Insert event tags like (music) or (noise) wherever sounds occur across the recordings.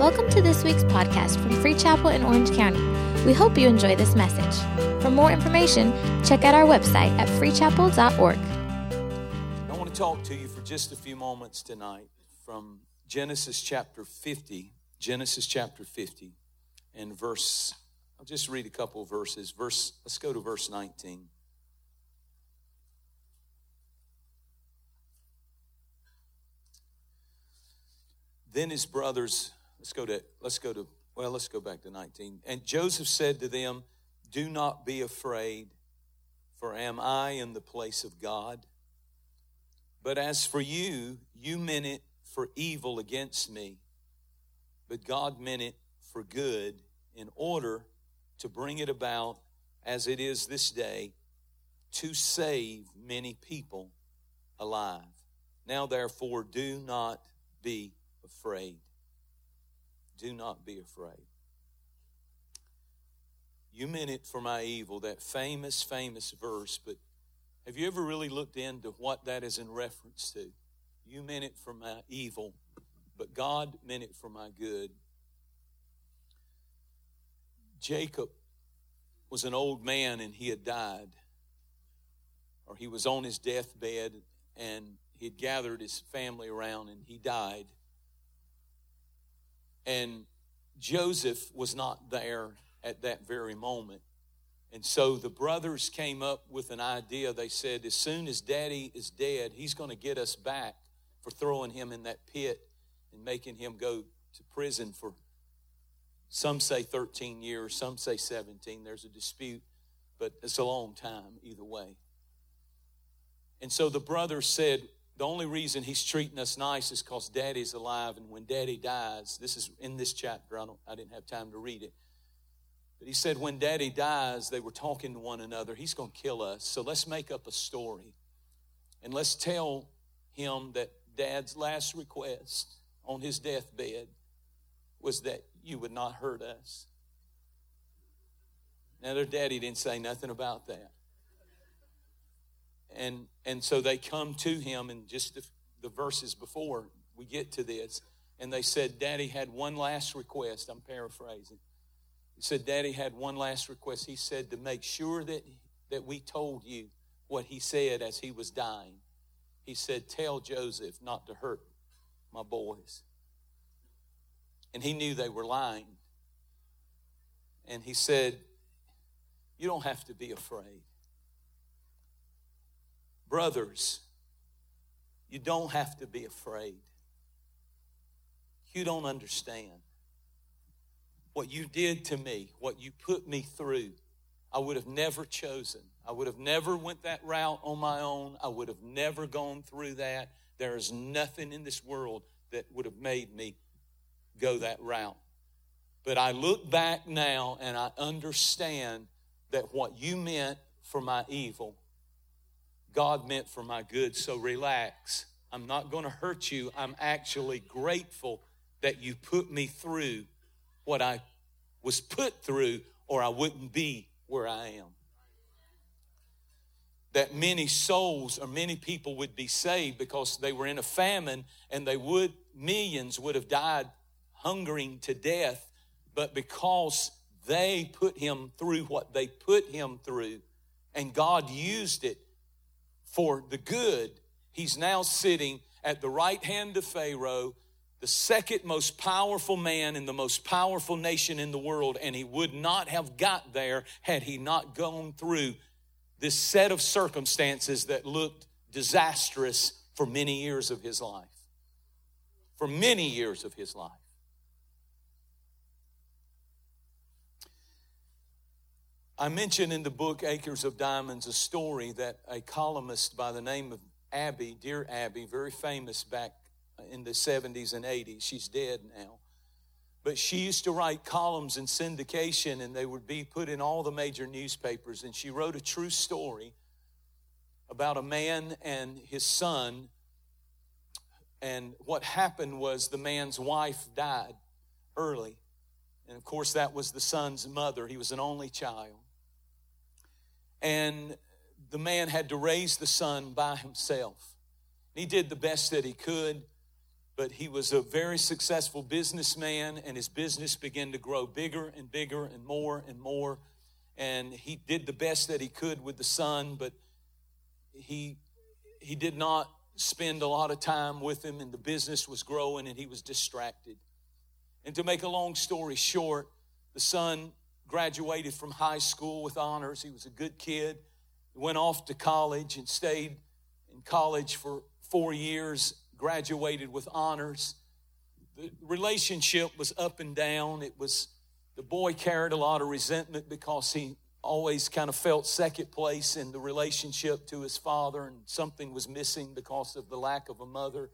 Welcome to this week's podcast from Free Chapel in Orange County. We hope you enjoy this message. For more information, check out our website at freechapel.org. I want to talk to you for just a few moments tonight from Genesis chapter 50. Genesis chapter 50 and verse, I'll just read a couple verses. Verse, let's go to verse 19. Then his brothers, let's go to, let's go to, well, let's go back to 19. And Joseph said to them, Do not be afraid, for am I in the place of God? But as for you, you meant it for evil against me, but God meant it for good in order to bring it about as it is this day to save many people alive. Now, therefore, do not be afraid. Do not be afraid. You meant it for my evil, that famous, famous verse, but have you ever really looked into what that is in reference to? You meant it for my evil, but God meant it for my good. Jacob was an old man and he had died, or he was on his deathbed and he had gathered his family around and he died. And Joseph was not there at that very moment. And so the brothers came up with an idea. They said, as soon as daddy is dead, he's going to get us back for throwing him in that pit and making him go to prison for some say 13 years, some say 17. There's a dispute, but it's a long time either way. And so the brothers said, the only reason he's treating us nice is because daddy's alive, and when daddy dies, this is in this chapter, I, don't, I didn't have time to read it. But he said, when daddy dies, they were talking to one another, he's going to kill us. So let's make up a story. And let's tell him that dad's last request on his deathbed was that you would not hurt us. Now, their daddy didn't say nothing about that. And, and so they come to him, and just the, the verses before we get to this, and they said, Daddy had one last request. I'm paraphrasing. He said, Daddy had one last request. He said to make sure that, that we told you what he said as he was dying. He said, Tell Joseph not to hurt my boys. And he knew they were lying. And he said, You don't have to be afraid. Brothers, you don't have to be afraid. You don't understand. What you did to me, what you put me through, I would have never chosen. I would have never went that route on my own. I would have never gone through that. There is nothing in this world that would have made me go that route. But I look back now and I understand that what you meant for my evil, God meant for my good. So relax. I'm not going to hurt you. I'm actually grateful that you put me through what I was put through, or I wouldn't be where I am. That many souls or many people would be saved because they were in a famine and they would, millions would have died hungering to death, but because they put him through what they put him through, and God used it for the good, he's now sitting at the right hand of Pharaoh, the second most powerful man in the most powerful nation in the world, and he would not have got there had he not gone through this set of circumstances that looked disastrous for many years of his life. For many years of his life. I mentioned in the book Acres of Diamonds a story that a columnist by the name of Abby, dear Abby, very famous back in the 70s and 80s. She's dead now. But she used to write columns in syndication and they would be put in all the major newspapers. And she wrote a true story about a man and his son. And what happened was the man's wife died early. And of course, that was the son's mother. He was an only child. And the man had to raise the son by himself. He did the best that he could, but he was a very successful businessman, and his business began to grow bigger and bigger and more and more. And he did the best that he could with the son, but he he did not spend a lot of time with him, and the business was growing, and he was distracted. And to make a long story short, the son graduated from high school with honors. He was a good kid. Went off to college and stayed in college for four years, graduated with honors. The relationship was up and down. It was the boy carried a lot of resentment because he always kind of felt second place in the relationship to his father, and something was missing because of the lack of a mother.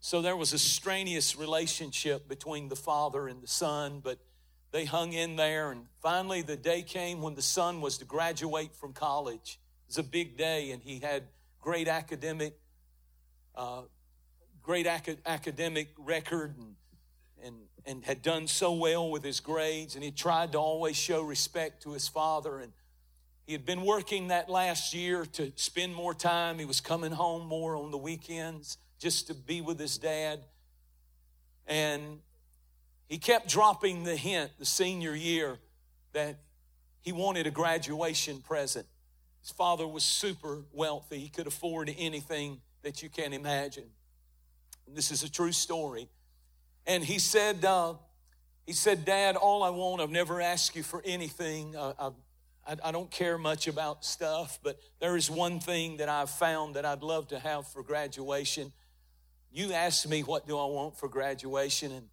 So there was a strenuous relationship between the father and the son, but they hung in there. And finally, the day came when the son was to graduate from college. It was a big day, and he had great academic, uh, great ac- academic record, and and, and had done so well with his grades, and he tried to always show respect to his father. And he had been working that last year to spend more time. He was coming home more on the weekends just to be with his dad. And he kept dropping the hint the senior year that he wanted a graduation present. His father was super wealthy, he could afford anything that you can imagine. And this is a true story. And he said, uh, he said, Dad, all I want, I've never asked you for anything. I, I don't care much about stuff, but there is one thing that I've found that I'd love to have for graduation. You asked me, what do I want for graduation? And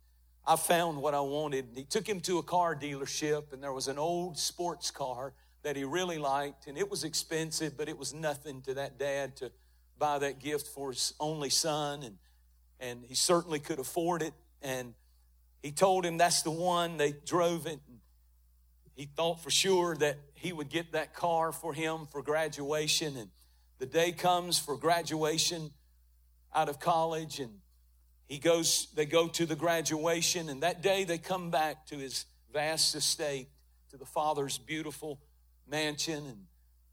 I found what I wanted. He took him to a car dealership, and there was an old sports car that he really liked, and it was expensive, but it was nothing to that dad to buy that gift for his only son, and, and he certainly could afford it. And he told him that's the one. They drove it. He thought for sure that he would get that car for him for graduation. And the day comes for graduation out of college, and he goes, they go to the graduation, and that day they come back to his vast estate, to the father's beautiful mansion and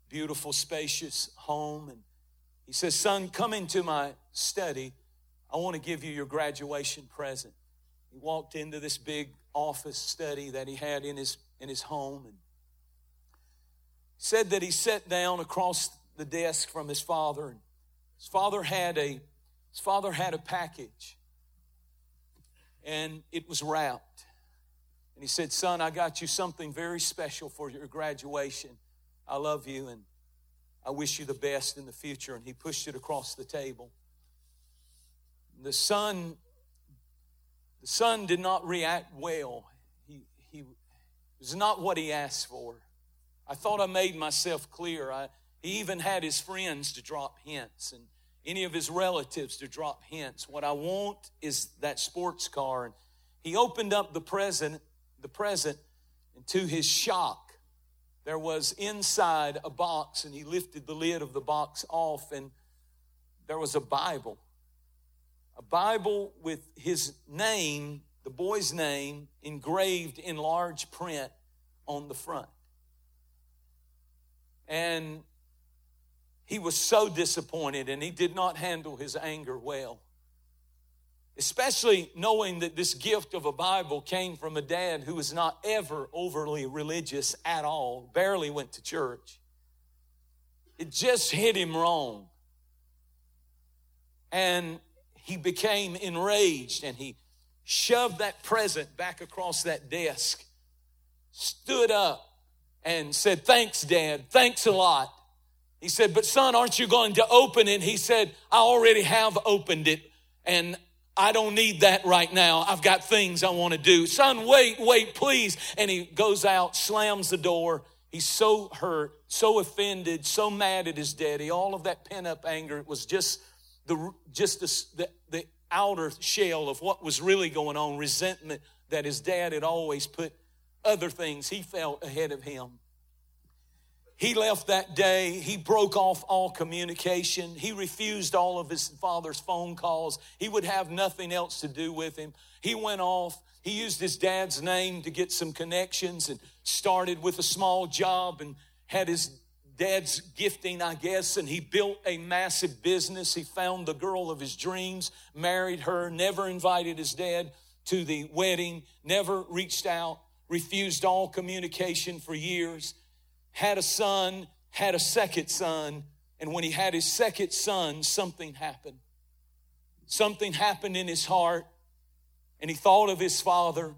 beautiful, spacious home. And he says, Son, come into my study. I want to give you your graduation present. He walked into this big office study that he had in his, in his home and said that he sat down across the desk from his father. And his father had a his father had a package and it was wrapped. And he said, Son, I got you something very special for your graduation. I love you and I wish you the best in the future. And he pushed it across the table. The son the son did not react well. He, he was not what he asked for. I thought I made myself clear. I, he even had his friends to drop hints and any of his relatives to drop hints. What I want is that sports car. And he opened up the present, the present, and to his shock, there was inside a box, and he lifted the lid of the box off, and there was a Bible a Bible with his name, the boy's name, engraved in large print on the front. And he was so disappointed and he did not handle his anger well. Especially knowing that this gift of a Bible came from a dad who was not ever overly religious at all, barely went to church. It just hit him wrong. And he became enraged and he shoved that present back across that desk, stood up, and said, Thanks, Dad. Thanks a lot. He said, But son, aren't you going to open it? He said, I already have opened it and I don't need that right now. I've got things I want to do. Son, wait, wait, please. And he goes out, slams the door. He's so hurt, so offended, so mad at his daddy. All of that pent up anger. It was just the just the, the, the outer shell of what was really going on, resentment that his dad had always put other things he felt ahead of him. He left that day. He broke off all communication. He refused all of his father's phone calls. He would have nothing else to do with him. He went off. He used his dad's name to get some connections and started with a small job and had his dad's gifting, I guess, and he built a massive business. He found the girl of his dreams, married her, never invited his dad to the wedding, never reached out, refused all communication for years, had a son, had a second son, and when he had his second son, something happened. Something happened in his heart, and he thought of his father,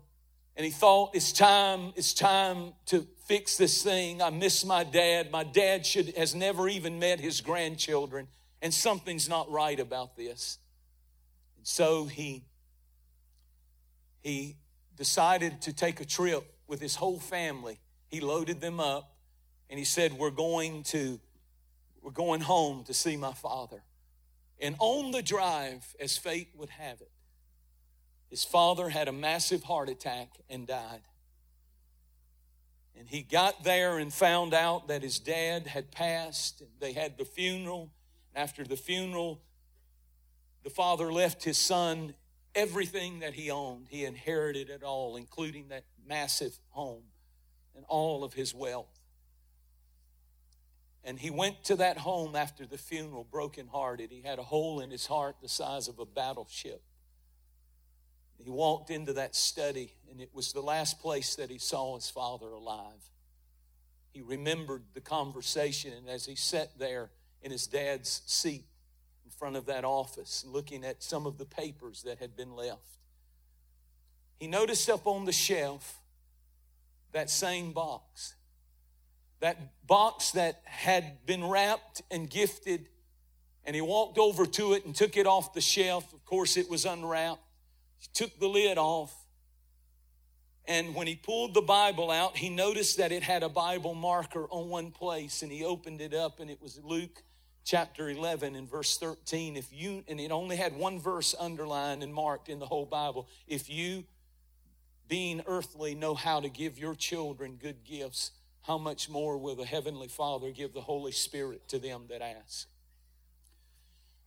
and he thought, it's time, it's time to fix this thing. I miss my dad. My dad should has never even met his grandchildren, and something's not right about this. And so he he decided to take a trip with his whole family. He loaded them up and he said, We're going to we're going home to see my father. And on the drive, as fate would have it, his father had a massive heart attack and died. And he got there and found out that his dad had passed. They had the funeral. After the funeral, the father left his son everything that he owned. He inherited it all, including that massive home and all of his wealth. And he went to that home after the funeral brokenhearted. He had a hole in his heart the size of a battleship. He walked into that study, and it was the last place that he saw his father alive. He remembered the conversation, and as he sat there in his dad's seat in front of that office, looking at some of the papers that had been left, he noticed up on the shelf that same box. That box that had been wrapped and gifted, and he walked over to it and took it off the shelf. Of course, it was unwrapped. He took the lid off. And when he pulled the Bible out, he noticed that it had a Bible marker on one place. And he opened it up, and it was Luke chapter 11 and verse 13. If you, and it only had one verse underlined and marked in the whole Bible. If you, being earthly, know how to give your children good gifts, how much more will the Heavenly Father give the Holy Spirit to them that ask?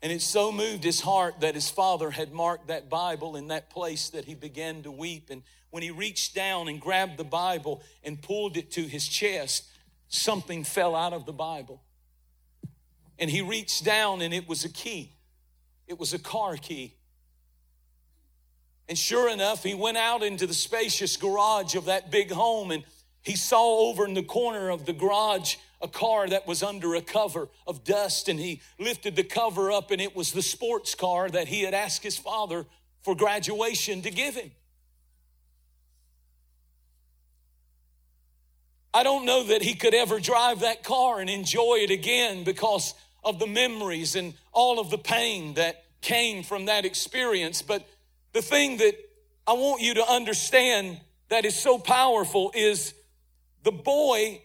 And it so moved his heart that his father had marked that Bible in that place that he began to weep. And when he reached down and grabbed the Bible and pulled it to his chest, something fell out of the Bible. And he reached down and it was a key, it was a car key. And sure enough, he went out into the spacious garage of that big home and he saw over in the corner of the garage a car that was under a cover of dust and he lifted the cover up and it was the sports car that he had asked his father for graduation to give him. I don't know that he could ever drive that car and enjoy it again because of the memories and all of the pain that came from that experience. But the thing that I want you to understand that is so powerful is the boy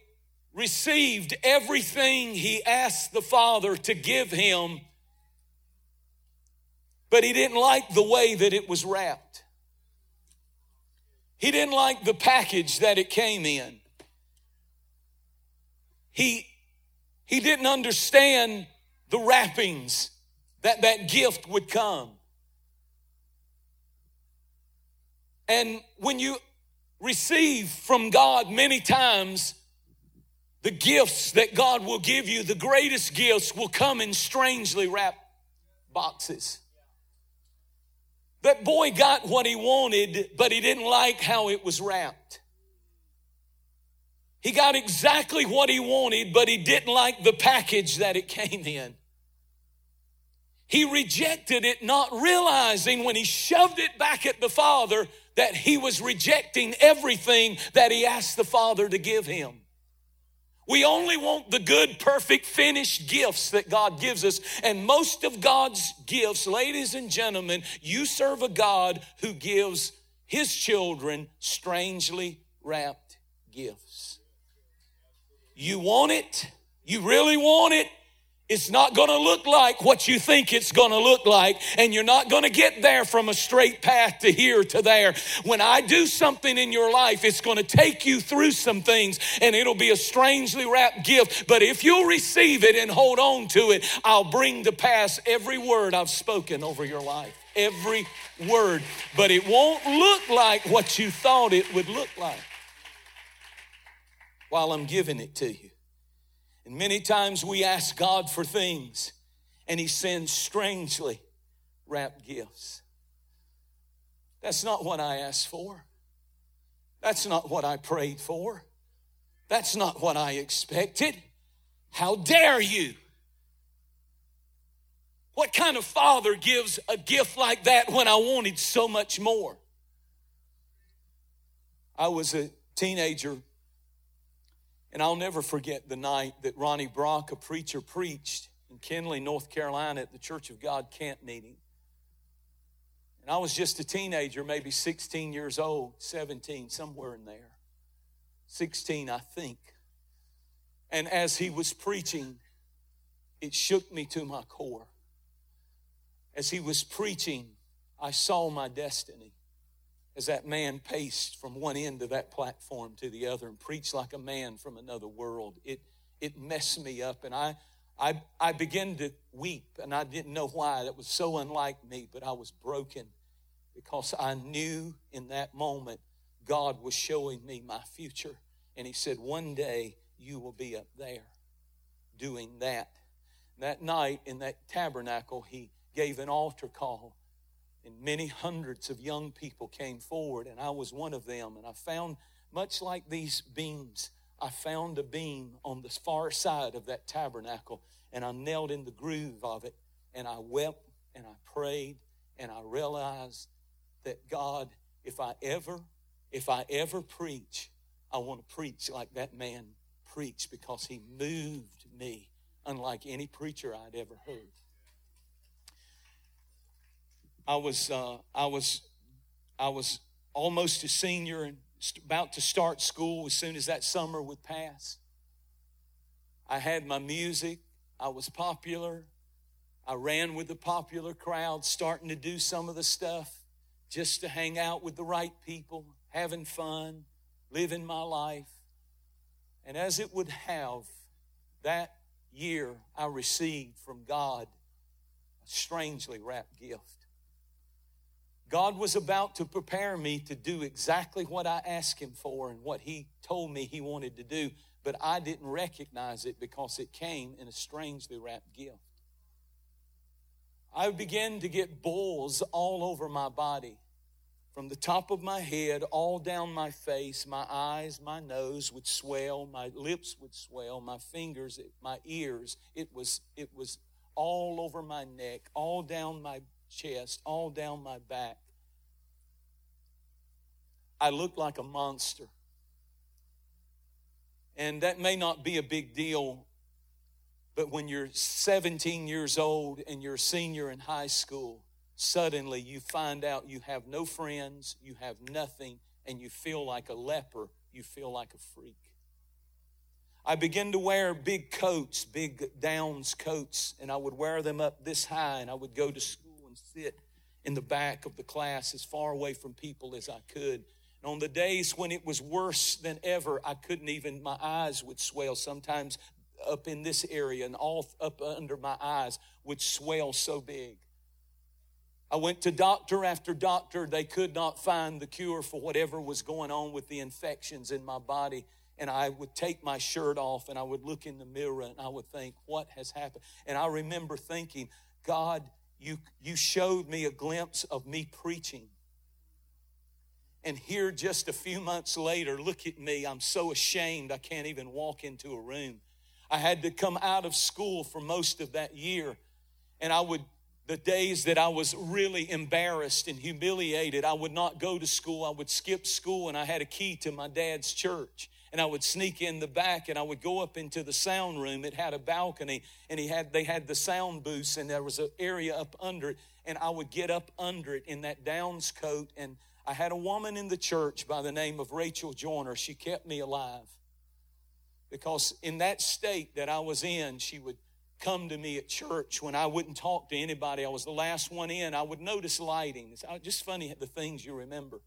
received everything he asked the Father to give him, but he didn't like the way that it was wrapped. He didn't like the package that it came in. He, he didn't understand the wrappings that that gift would come. And when you receive from God many times, the gifts that God will give you, the greatest gifts, will come in strangely wrapped boxes. That boy got what he wanted, but he didn't like how it was wrapped. He got exactly what he wanted, but he didn't like the package that it came in. He rejected it, not realizing when he shoved it back at the Father that he was rejecting everything that he asked the Father to give him. We only want the good, perfect, finished gifts that God gives us. And most of God's gifts, ladies and gentlemen, you serve a God who gives his children strangely wrapped gifts. You want it? You really want it? It's not going to look like what you think it's going to look like, and you're not going to get there from a straight path to here to there. When I do something in your life, it's going to take you through some things, and it'll be a strangely wrapped gift. But if you'll receive it and hold on to it, I'll bring to pass every word I've spoken over your life. Every word. But it won't look like what you thought it would look like while I'm giving it to you. And many times we ask God for things, and He sends strangely wrapped gifts. That's not what I asked for. That's not what I prayed for. That's not what I expected. How dare you? What kind of father gives a gift like that when I wanted so much more? I was a teenager, and I'll never forget the night that Ronnie Brock, a preacher, preached in Kenly, North Carolina at the Church of God camp meeting. And I was just a teenager, maybe 16 years old, 17, somewhere in there. 16, I think. And as he was preaching, it shook me to my core. As he was preaching, I saw my destiny as that man paced from one end of that platform to the other and preached like a man from another world. It, it messed me up, and I, I, I began to weep, and I didn't know why. That was so unlike me, but I was broken because I knew in that moment God was showing me my future. And He said, One day you will be up there doing that. That night in that tabernacle, he gave an altar call, and many hundreds of young people came forward, and I was one of them. And I found, much like these beams, I found a beam on the far side of that tabernacle, and I knelt in the groove of it, and I wept, and I prayed, and I realized that God, if I ever, if I ever preach, I want to preach like that man preached because he moved me unlike any preacher I'd ever heard. I was, uh, I was, I was almost a senior and about to start school as soon as that summer would pass. I had my music. I was popular. I ran with the popular crowd, starting to do some of the stuff just to hang out with the right people, having fun, living my life. And as it would have, that year I received from God a strangely wrapped gift. God was about to prepare me to do exactly what I asked Him for and what He told me He wanted to do, but I didn't recognize it because it came in a strangely wrapped gift. I began to get bulls all over my body from the top of my head all down my face, my eyes, my nose would swell, my lips would swell, my fingers, my ears. It was, it was all over my neck, all down my chest, all down my back. I looked like a monster. And that may not be a big deal, but when you're 17 years old and you're a senior in high school, suddenly you find out you have no friends, you have nothing, and you feel like a leper, you feel like a freak. I began to wear big coats, big downs coats, and I would wear them up this high, and I would go to school sit in the back of the class as far away from people as I could. And on the days when it was worse than ever, I couldn't even, my eyes would swell. Sometimes up in this area and all up under my eyes would swell so big. I went to doctor after doctor. They could not find the cure for whatever was going on with the infections in my body. And I would take my shirt off and I would look in the mirror and I would think, what has happened? And I remember thinking, God, you, you showed me a glimpse of me preaching. And here, just a few months later, look at me. I'm so ashamed I can't even walk into a room. I had to come out of school for most of that year. And I would the days that I was really embarrassed and humiliated, I would not go to school. I would skip school, and I had a key to my dad's church. And I would sneak in the back, and I would go up into the sound room. It had a balcony, and he had they had the sound booths, and there was an area up under it. And I would get up under it in that Downs coat. And I had a woman in the church by the name of Rachel Joyner. She kept me alive because in that state that I was in, she would come to me at church when I wouldn't talk to anybody. I was the last one in. I would notice lighting. It's uh, just funny the things you remember.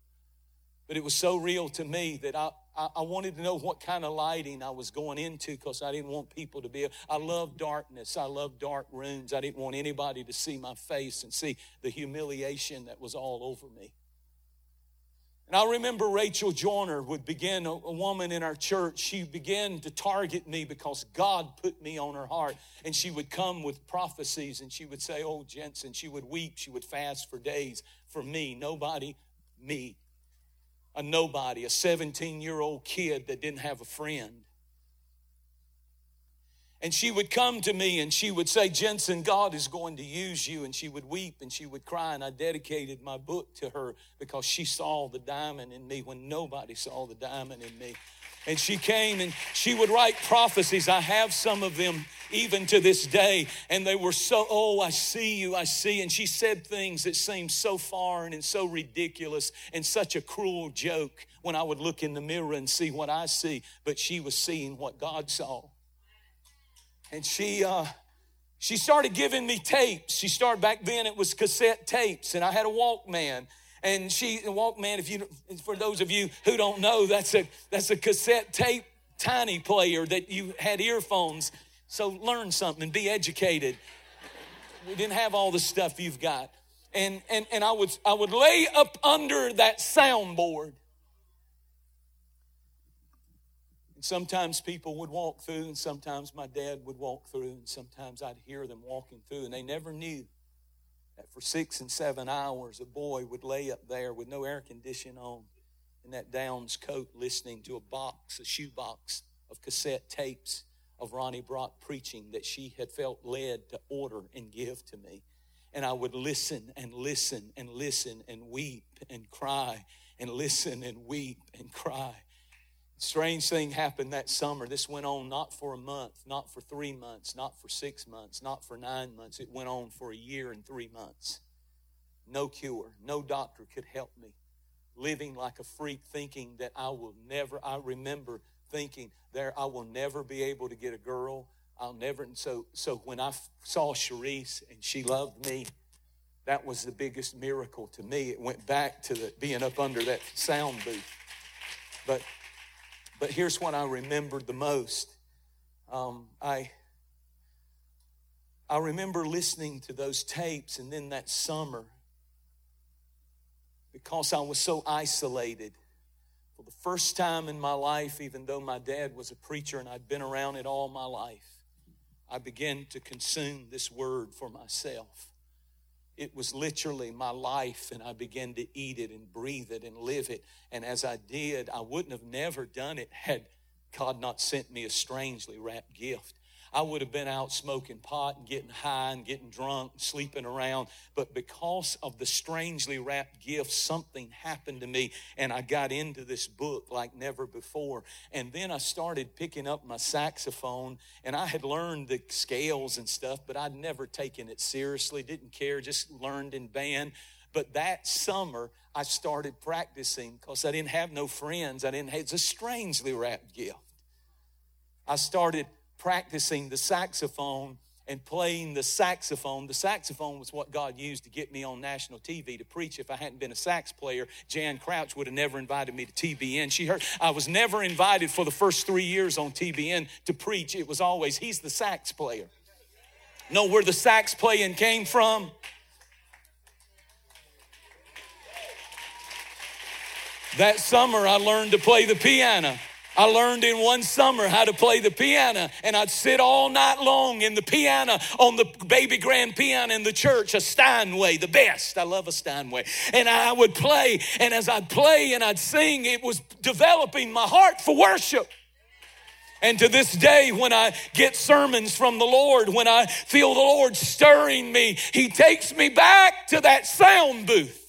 But it was so real to me that I, I, wanted to know what kind of lighting I was going into because I didn't want people to be. I love darkness. I love dark rooms. I didn't want anybody to see my face and see the humiliation that was all over me. And I remember Rachel Joyner would begin, a, a, woman in our church, she began to target me because God put me on her heart. And she would come with prophecies and she would say, Oh, Jentezen, she would weep, she would fast for days for me, nobody, me. A nobody, a 17 year old kid that didn't have a friend. And she would come to me and she would say, Jentezen, God is going to use you. And she would weep and she would cry. And I dedicated my book to her because she saw the diamond in me when nobody saw the diamond in me. And she came and she would write prophecies. I have some of them even to this day. And they were so, oh, I see you, I see. And she said things that seemed so foreign and so ridiculous and such a cruel joke when I would look in the mirror and see what I see. But she was seeing what God saw and she uh, she started giving me tapes. She started back then it was cassette tapes, and I had a Walkman. And she Walkman, if you for those of you who don't know, that's a that's a cassette tape tiny player that you had earphones. So learn something be educated. We didn't have all the stuff you've got. And and and I would I would lay up under that soundboard sometimes people would walk through, and sometimes my dad would walk through, and sometimes I'd hear them walking through, and they never knew that for six and seven hours a boy would lay up there with no air conditioning on in that Downs coat listening to a box, a shoebox of cassette tapes of Ronnie Brock preaching that she had felt led to order and give to me. And I would listen and listen and listen and weep and cry and listen and weep and cry Strange thing happened that summer. This went on not for a month, not for three months, not for six months, not for nine months. It went on for a year and three months. No cure, no doctor could help me. Living like a freak, thinking that I will never, I remember thinking there, I will never be able to get a girl. I'll never. And so, so when I saw Cherise and she loved me, that was the biggest miracle to me. It went back to the, being up under that sound booth. But but here's what I remembered the most. Um, I I remember listening to those tapes, and then that summer, because I was so isolated, for the first time in my life, even though my dad was a preacher and I'd been around it all my life, I began to consume this word for myself. It was literally my life, and I began to eat it and breathe it and live it. And as I did, I wouldn't have never done it had God not sent me a strangely wrapped gift. I would have been out smoking pot and getting high and getting drunk, and sleeping around. But because of the strangely wrapped gift, something happened to me and I got into this book like never before. And then I started picking up my saxophone and I had learned the scales and stuff, but I'd never taken it seriously, didn't care, just learned in band. But that summer, I started practicing because I didn't have no friends. I didn't have, it's a strangely wrapped gift. I started practicing the saxophone and playing the saxophone. The saxophone was what God used to get me on national TV to preach. If I hadn't been a sax player, Jan Crouch would have never invited me to TBN. She heard I was never invited for the first three years on TBN to preach. It was always, he's the sax player. Know where the sax playing came from? That summer, I learned to play the piano. I learned in one summer how to play the piano, and I'd sit all night long in the piano on the baby grand piano in the church, a Steinway, the best. I love a Steinway. And I would play, and as I'd play and I'd sing, it was developing my heart for worship. And to this day, when I get sermons from the Lord, when I feel the Lord stirring me, He takes me back to that sound booth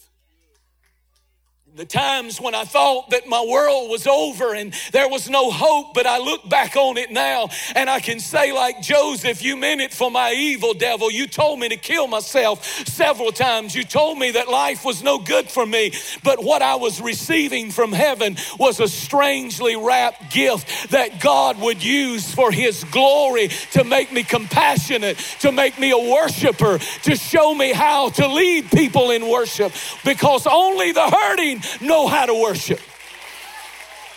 the times when I thought that my world was over and there was no hope, but I look back on it now and I can say, like Joseph, you meant it for my evil, devil. You told me to kill myself several times. You told me that life was no good for me, but what I was receiving from heaven was a strangely wrapped gift that God would use for His glory to make me compassionate, to make me a worshiper, to show me how to lead people in worship because only the hurting know how to worship.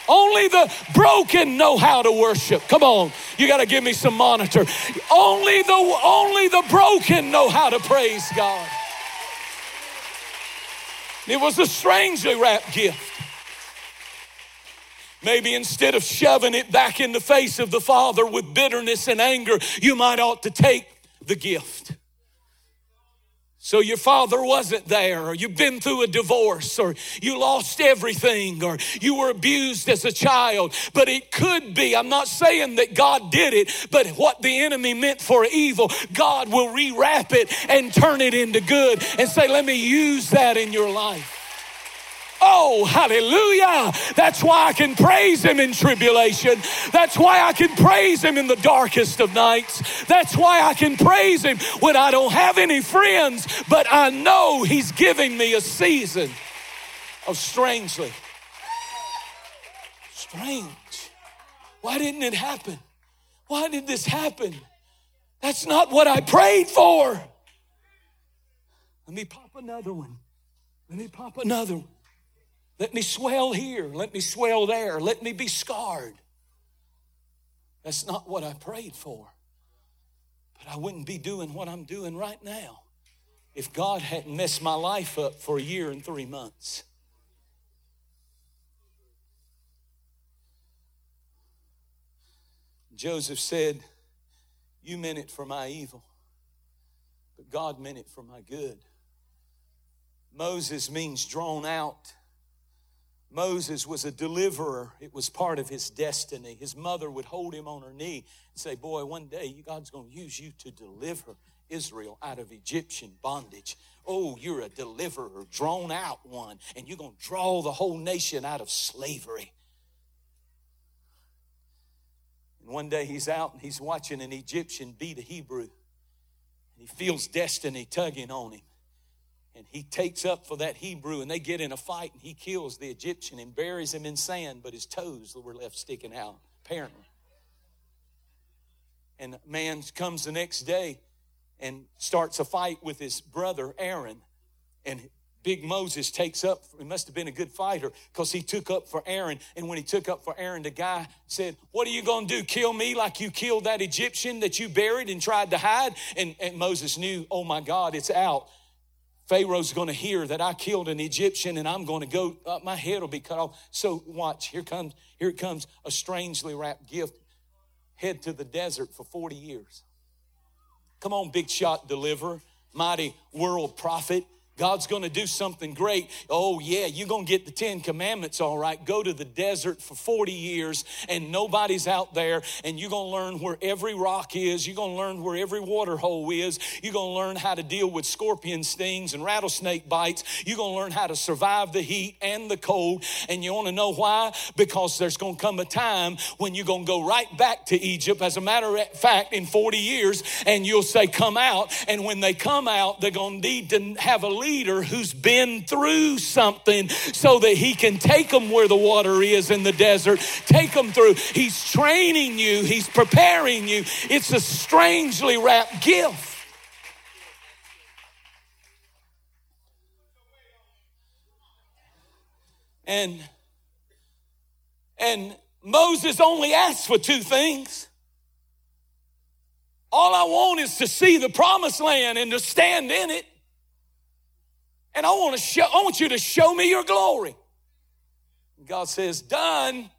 Only the broken know how to worship. Come on, you got to give me some monitor. Only the only the broken know how to praise God. It was a strangely wrapped gift. Maybe instead of shoving it back in the face of the Father with bitterness and anger, you might ought to take the gift. So your father wasn't there, or you've been through a divorce, or you lost everything, or you were abused as a child. But it could be, I'm not saying that God did it, but what the enemy meant for evil, God will rewrap it and turn it into good and say, let me use that in your life. Oh, hallelujah. That's why I can praise him in tribulation. That's why I can praise him in the darkest of nights. That's why I can praise him when I don't have any friends, but I know he's giving me a season of strangely. Strange. Why didn't it happen? Why did this happen? That's not what I prayed for. Let me pop another one. Let me pop another one. Let me swell here. Let me swell there. Let me be scarred. That's not what I prayed for. But I wouldn't be doing what I'm doing right now if God hadn't messed my life up for a year and three months. Joseph said, You meant it for my evil, but God meant it for my good. Moses means drawn out. Moses was a deliverer. It was part of his destiny. His mother would hold him on her knee and say, Boy, one day God's going to use you to deliver Israel out of Egyptian bondage. Oh, you're a deliverer, drawn out one, and you're going to draw the whole nation out of slavery. And one day he's out and he's watching an Egyptian beat a Hebrew, and he feels destiny tugging on him and he takes up for that Hebrew, and they get in a fight, and he kills the Egyptian and buries him in sand, but his toes were left sticking out, apparently. And man comes the next day and starts a fight with his brother Aaron, and Big Moses takes up, he must have been a good fighter because he took up for Aaron. And when he took up for Aaron, the guy said, What are you going to do? Kill me like you killed that Egyptian that you buried and tried to hide? And, and Moses knew, Oh my God, it's out. Pharaoh's going to hear that I killed an Egyptian and I'm going to go, uh, my head will be cut off. So watch, here comes, here comes a strangely wrapped gift. Head to the desert for 40 years. Come on, big shot deliverer, mighty world prophet. God's going to do something great. Oh, yeah, you're going to get the Ten Commandments, all right. Go to the desert for 40 years and nobody's out there, and you're going to learn where every rock is. You're going to learn where every water hole is. You're going to learn how to deal with scorpion stings and rattlesnake bites. You're going to learn how to survive the heat and the cold. And you want to know why? Because there's going to come a time when you're going to go right back to Egypt, as a matter of fact, in 40 years, and you'll say, Come out. And when they come out, they're going to need to have a leader who's been through something so that he can take them where the water is in the desert, take them through. He's training you, he's preparing you. It's a strangely wrapped gift. And and Moses only asked for two things. All I want is to see the promised land and to stand in it. And I want to show, I want you to show me your glory. God says, done.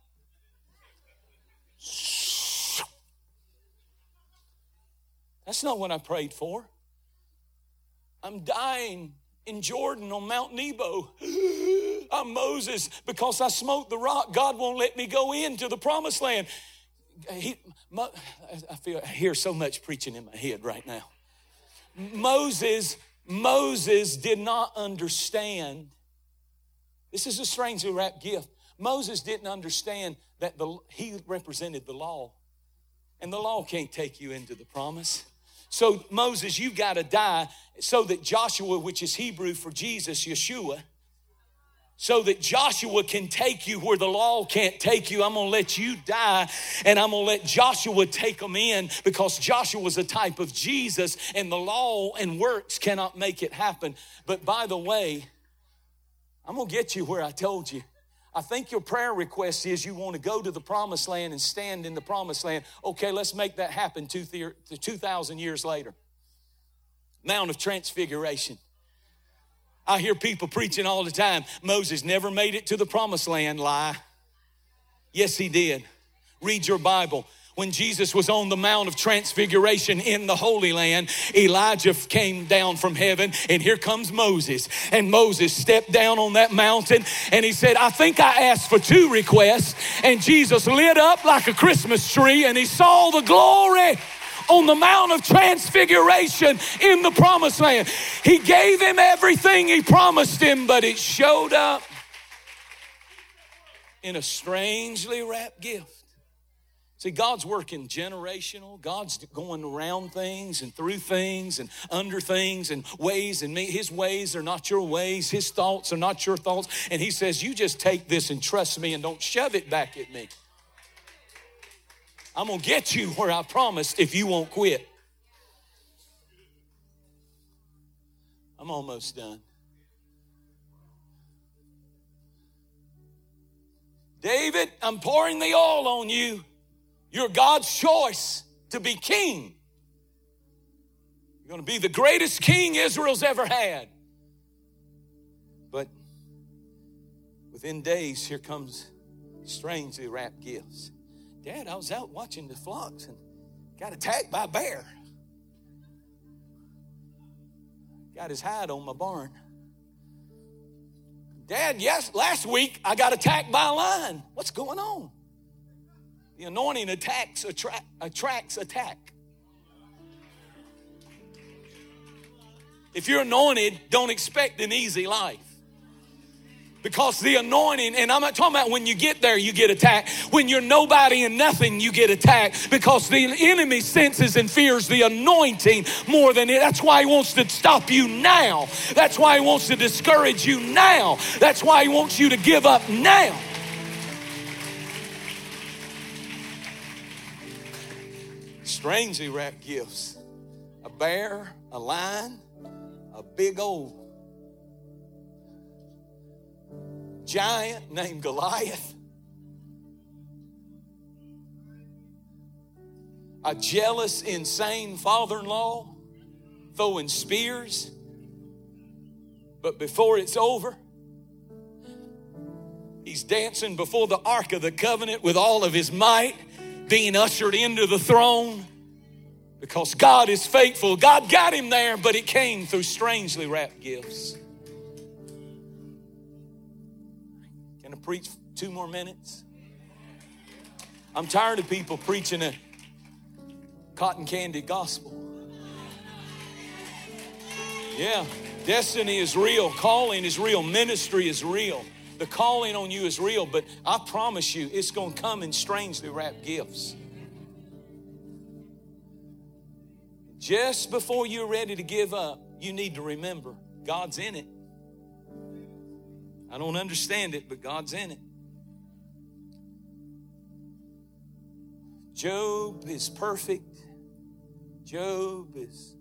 That's not what I prayed for. I'm dying in Jordan on Mount Nebo. (gasps) I'm Moses because I smote the rock. God won't let me go into the promised land. He, I feel I hear so much preaching in my head right now. Moses Moses did not understand. This is a strangely wrapped gift. Moses didn't understand that the, he represented the law, and the law can't take you into the promise. So, Moses, you've got to die so that Joshua, which is Hebrew for Jesus, Yeshua, so that Joshua can take you where the law can't take you. I'm to let you die and I'm to let Joshua take them in because Joshua was a type of Jesus and the law and works cannot make it happen. But by the way, I'm to get you where I told you. I think your prayer request is you want to go to the promised land and stand in the promised land. Okay, let's make that happen 2,000 years later. Mount of Transfiguration. I hear people preaching all the time Moses never made it to the promised land. Lie. Yes, he did. Read your Bible when Jesus was on the Mount of Transfiguration in the Holy Land, Elijah came down from heaven, and here comes Moses. And Moses stepped down on that mountain and he said, I think I asked for two requests. And Jesus lit up like a Christmas tree and he saw the glory on the Mount of Transfiguration in the promised land. He gave him everything he promised him, but it showed up in a strangely wrapped gift. See, God's working generational. God's going around things and through things and under things and ways and me. His ways are not your ways. His thoughts are not your thoughts. And He says, You just take this and trust me and don't shove it back at me. I'm going to get you where I promised if you won't quit. I'm almost done. David, I'm pouring the oil on you. You're God's choice to be king. You're going to be the greatest king Israel's ever had. But within days, here comes strangely wrapped gifts. Dad, I was out watching the flocks and got attacked by a bear. Got his hide on my barn. Dad, yes, last week I got attacked by a lion. What's going on? The anointing attacks attract, attracts attack. If you're anointed, don't expect an easy life. Because the anointing, and I'm not talking about when you get there, you get attacked. When you're nobody and nothing, you get attacked. Because the enemy senses and fears the anointing more than it. That's why he wants to stop you now. That's why he wants to discourage you now. That's why he wants you to give up now. strangely wrapped gifts a bear, a lion, a big old giant named Goliath, a jealous, insane father in law throwing spears. But before it's over, he's dancing before the Ark of the Covenant with all of his might being ushered into the throne because God is faithful. God got him there, but it came through strangely wrapped gifts. Preach two more minutes? I'm tired of people preaching a cotton candy gospel. Yeah, destiny is real, calling is real, ministry is real. The calling on you is real, but I promise you, it's going to come in strangely wrapped gifts. Just before you're ready to give up, you need to remember God's in it. I don't understand it, but God's in it. Job is perfect. Job is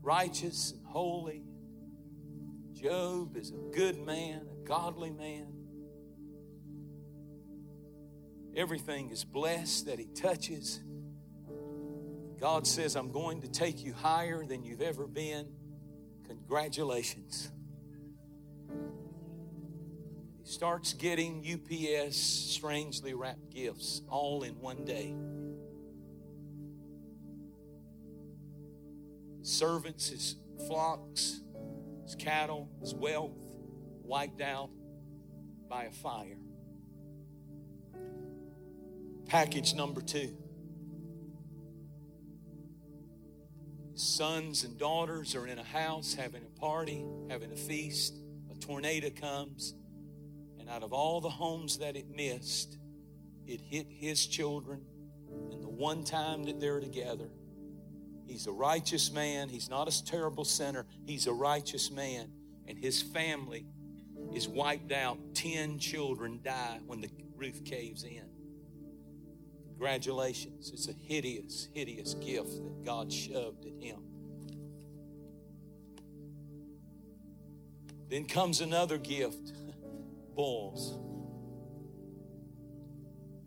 righteous and holy. Job is a good man, a godly man. Everything is blessed that he touches. God says, I'm going to take you higher than you've ever been. Congratulations. Starts getting UPS strangely wrapped gifts all in one day. His servants, his flocks, his cattle, his wealth wiped out by a fire. Package number two. Sons and daughters are in a house having a party, having a feast. A tornado comes, and out of all the homes that it missed, it hit his children. And the one time that they're together, he's a righteous man. He's not a terrible sinner. He's a righteous man. And his family is wiped out. Ten children die when the roof caves in. Congratulations. It's a hideous, hideous gift that God shoved at him. Then comes another gift (laughs) boils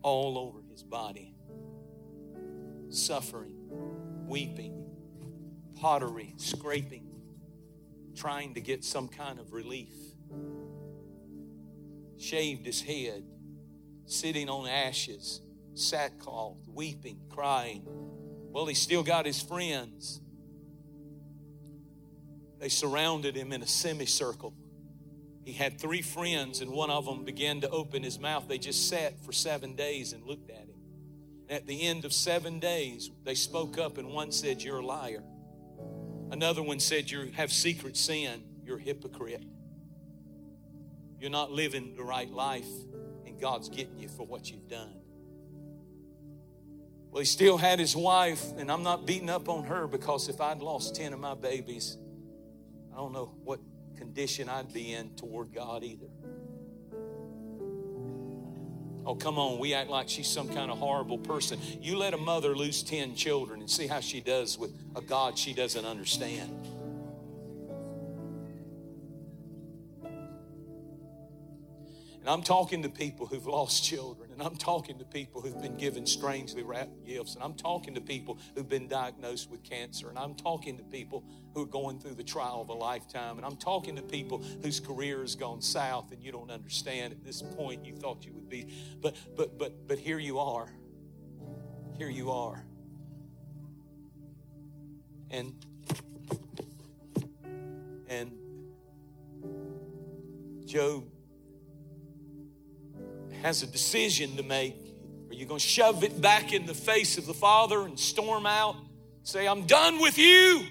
all over his body, suffering, weeping, pottery, scraping, trying to get some kind of relief. Shaved his head, sitting on ashes, sackcloth, weeping, crying. Well, he still got his friends. They surrounded him in a semicircle. He had three friends, and one of them began to open his mouth. They just sat for seven days and looked at him. At the end of seven days, they spoke up, and one said, You're a liar. Another one said, You have secret sin. You're a hypocrite. You're not living the right life, and God's getting you for what you've done. Well, he still had his wife, and I'm not beating up on her because if I'd lost 10 of my babies, I don't know what condition I'd be in toward God either. Oh, come on, we act like she's some kind of horrible person. You let a mother lose 10 children and see how she does with a God she doesn't understand. And I'm talking to people who've lost children, and I'm talking to people who've been given strangely wrapped gifts, and I'm talking to people who've been diagnosed with cancer, and I'm talking to people who are going through the trial of a lifetime, and I'm talking to people whose career has gone south and you don't understand at this point you thought you would be. But but but but here you are. Here you are. And and Job has a decision to make. Are you going to shove it back in the face of the Father and storm out? Say, I'm done with you.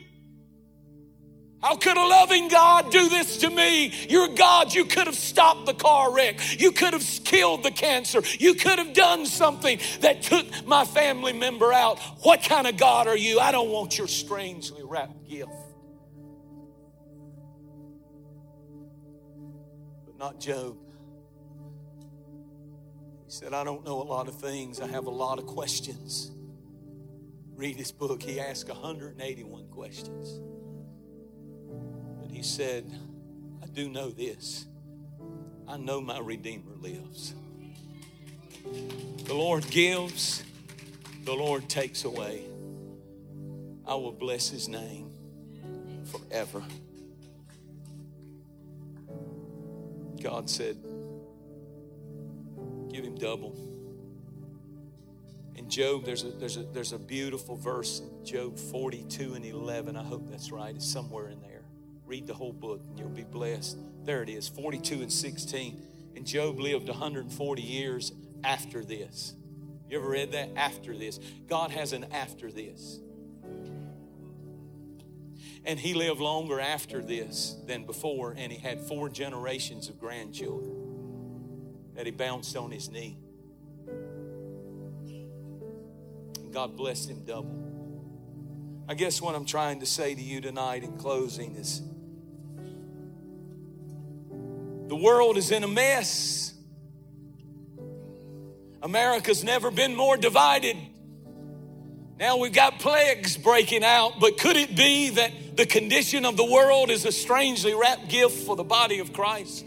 How could a loving God do this to me? You're God. You could have stopped the car wreck. You could have killed the cancer. You could have done something that took my family member out. What kind of God are you? I don't want your strangely wrapped gift. But not Job. He said, I don't know a lot of things. I have a lot of questions. Read his book. He asked 181 questions. But he said, I do know this. I know my Redeemer lives. The Lord gives, the Lord takes away. I will bless his name forever. God said, give him double. In Job, there's a, there's, a, there's a beautiful verse in Job 42 and 11. I hope that's right. It's somewhere in there. Read the whole book and you'll be blessed. There it is 42 and 16. And Job lived 140 years after this. You ever read that? After this. God has an after this. And he lived longer after this than before, and he had four generations of grandchildren that he bounced on his knee. And God blessed him double. I guess what I'm trying to say to you tonight in closing is the world is in a mess. America's never been more divided. Now we've got plagues breaking out, but could it be that the condition of the world is a strangely wrapped gift for the body of Christ?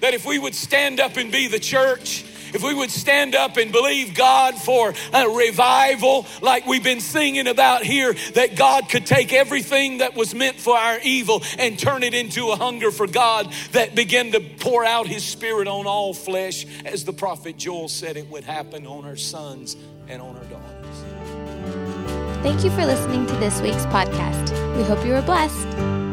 That if we would stand up and be the church, if we would stand up and believe God for a revival like we've been singing about here, that God could take everything that was meant for our evil and turn it into a hunger for God that began to pour out his spirit on all flesh, as the prophet Joel said it would happen on our sons and on our daughters. Thank you for listening to this week's podcast. We hope you were blessed.